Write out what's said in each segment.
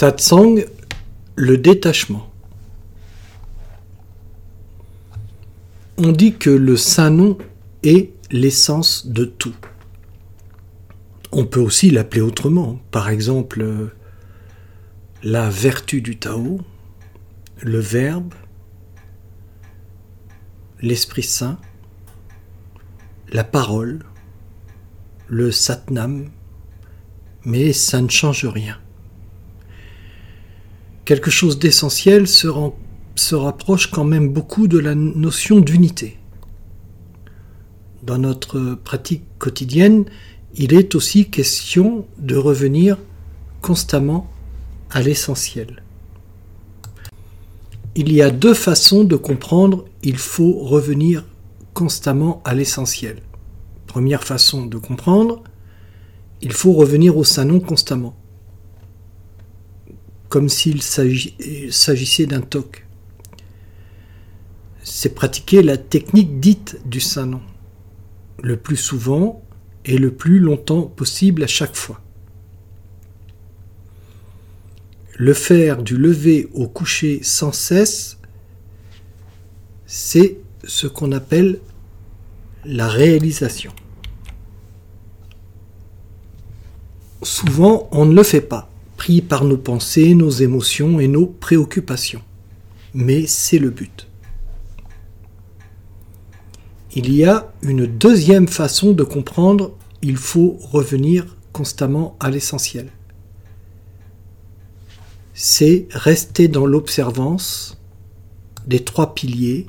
Satsang, le détachement. On dit que le saint nom est l'essence de tout. On peut aussi l'appeler autrement. Par exemple, la vertu du Tao, le Verbe, l'Esprit Saint, la parole, le Satnam, mais ça ne change rien. Quelque chose d'essentiel se, rapproche quand même beaucoup de la notion d'unité. Dans notre pratique quotidienne, il est aussi question de revenir constamment à l'essentiel. Il y a deux façons de comprendre il faut revenir constamment à l'essentiel. Première façon de comprendre, il faut revenir au Saint-Nom constamment, comme s'il s'agissait d'un toc. C'est pratiquer la technique dite du Saint-Nom, le plus souvent et le plus longtemps possible à chaque fois. Le faire du lever au coucher sans cesse, c'est ce qu'on appelle la réalisation. Souvent, on ne le fait pas, pris par nos pensées, nos émotions et nos préoccupations. Mais c'est le but. Il y a une deuxième façon de comprendre il faut revenir constamment à l'essentiel. C'est rester dans l'observance des trois piliers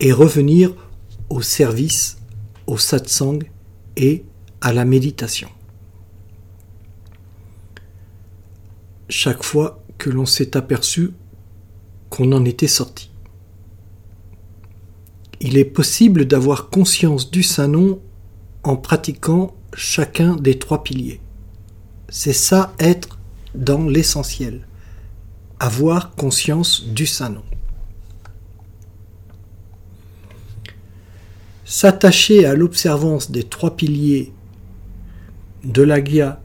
et revenir au service, au satsang et à la méditation. Chaque fois que l'on s'est aperçu qu'on en était sorti. Il est possible d'avoir conscience du Saint-Nom en pratiquant chacun des trois piliers. C'est ça être dans l'essentiel, avoir conscience du Saint-Nom. S'attacher à l'observance des trois piliers de la Gya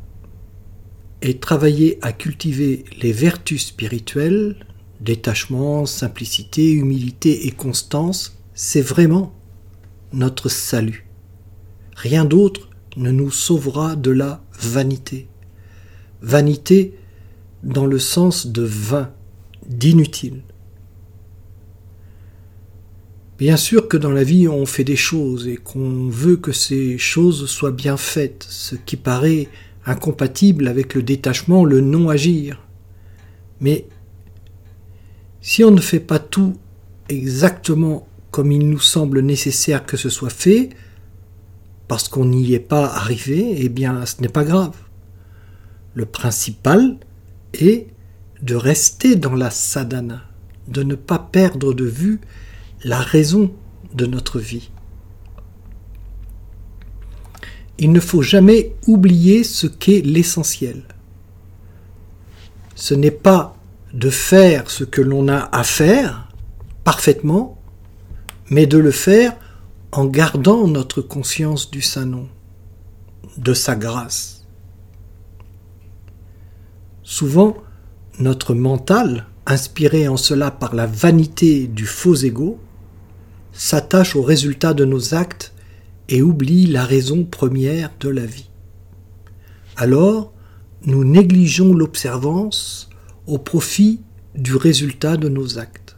et travailler à cultiver les vertus spirituelles, détachement, simplicité, humilité et constance, c'est vraiment notre salut. Rien d'autre ne nous sauvera de la vanité. Vanité dans le sens de vain, d'inutile. Bien sûr que dans la vie on fait des choses et qu'on veut que ces choses soient bien faites, ce qui paraît incompatible avec le détachement, le non-agir. Mais si on ne fait pas tout exactement comme il nous semble nécessaire que ce soit fait, parce qu'on n'y est pas arrivé, eh bien ce n'est pas grave. Le principal est de rester dans la sadhana, de ne pas perdre de vue la raison de notre vie. Il ne faut jamais oublier ce qu'est l'essentiel. Ce n'est pas de faire ce que l'on a à faire parfaitement, mais de le faire en gardant notre conscience du Saint-Nom, de sa grâce. Souvent, notre mental, inspiré en cela par la vanité du faux ego, s'attache au résultat de nos actes et oublie la raison première de la vie. Alors, nous négligeons l'observance au profit du résultat de nos actes.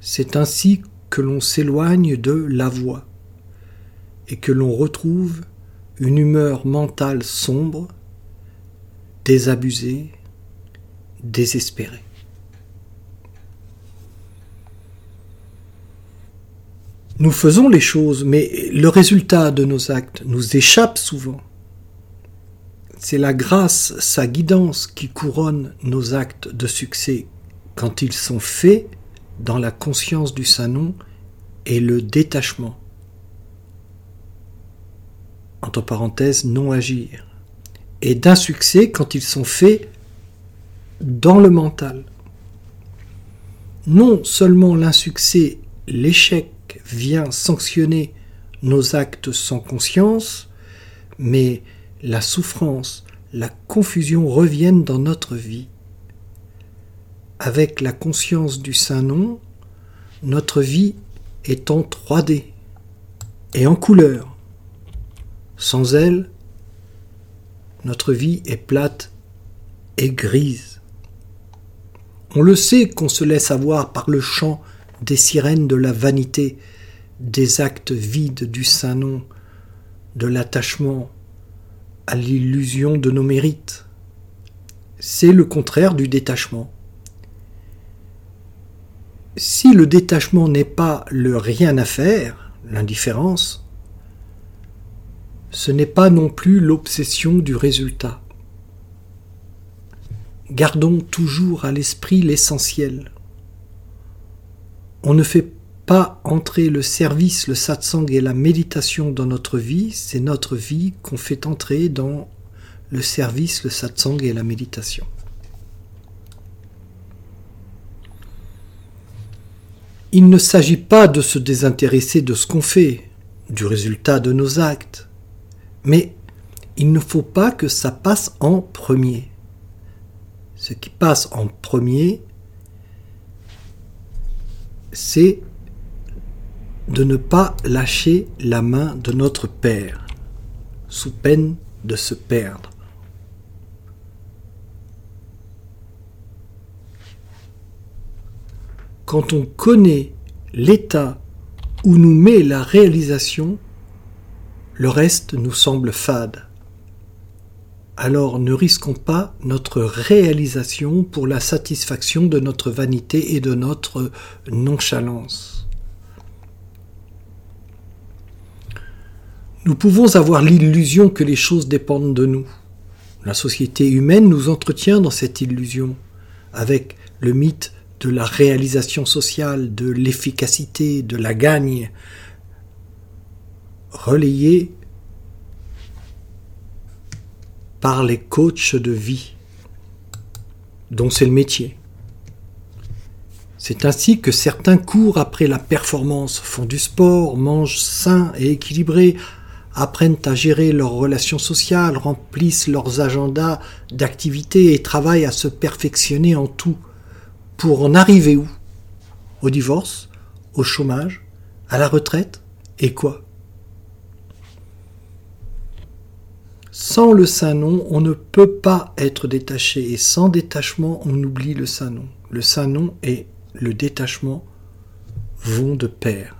C'est ainsi que l'on s'éloigne de la voie et que l'on retrouve une humeur mentale sombre, désabusée, désespérée. Nous faisons les choses, mais le résultat de nos actes nous échappe souvent. C'est la grâce, sa guidance qui couronne nos actes de succès quand ils sont faits dans la conscience du Saint-Nom et le détachement. Entre parenthèses, non agir. Et d'un succès quand ils sont faits dans le mental. Non seulement l'insuccès, l'échec vient sanctionner nos actes sans conscience, mais la souffrance, la confusion revienne dans notre vie. Avec la conscience du Saint-Nom, notre vie est en 3D et en couleur. Sans elle, notre vie est plate et grise. On le sait qu'on se laisse avoir par le chant des sirènes de la vanité, des actes vides du saint nom, de l'attachement à l'illusion de nos mérites. C'est le contraire du détachement. Si le détachement n'est pas le rien à faire, l'indifférence, ce n'est pas non plus l'obsession du résultat. Gardons toujours à l'esprit l'essentiel. On ne fait pas entrer le service, le satsang et la méditation dans notre vie, c'est notre vie qu'on fait entrer dans le service, le satsang et la méditation. Il ne s'agit pas de se désintéresser de ce qu'on fait, du résultat de nos actes, mais il ne faut pas que ça passe en premier. Ce qui passe en premier, c'est de ne pas lâcher la main de notre Père, sous peine de se perdre. Quand on connaît l'état où nous met la réalisation, le reste nous semble fade. Alors ne risquons pas notre réalisation pour la satisfaction de notre vanité et de notre nonchalance. Nous pouvons avoir l'illusion que les choses dépendent de nous. La société humaine nous entretient dans cette illusion, avec le mythe de la réalisation sociale, de l'efficacité, de la gagne, relayé par les coachs de vie, dont c'est le métier. C'est ainsi que certains courent après la performance, font du sport, mangent sain et équilibré, apprennent à gérer leurs relations sociales, remplissent leurs agendas d'activités et travaillent à se perfectionner en tout pour en arriver où? Au divorce? Au chômage? À la retraite? Et quoi? Sans le saint nom, on ne peut pas être détaché, et sans détachement, on oublie le saint nom. Le saint nom et le détachement vont de pair.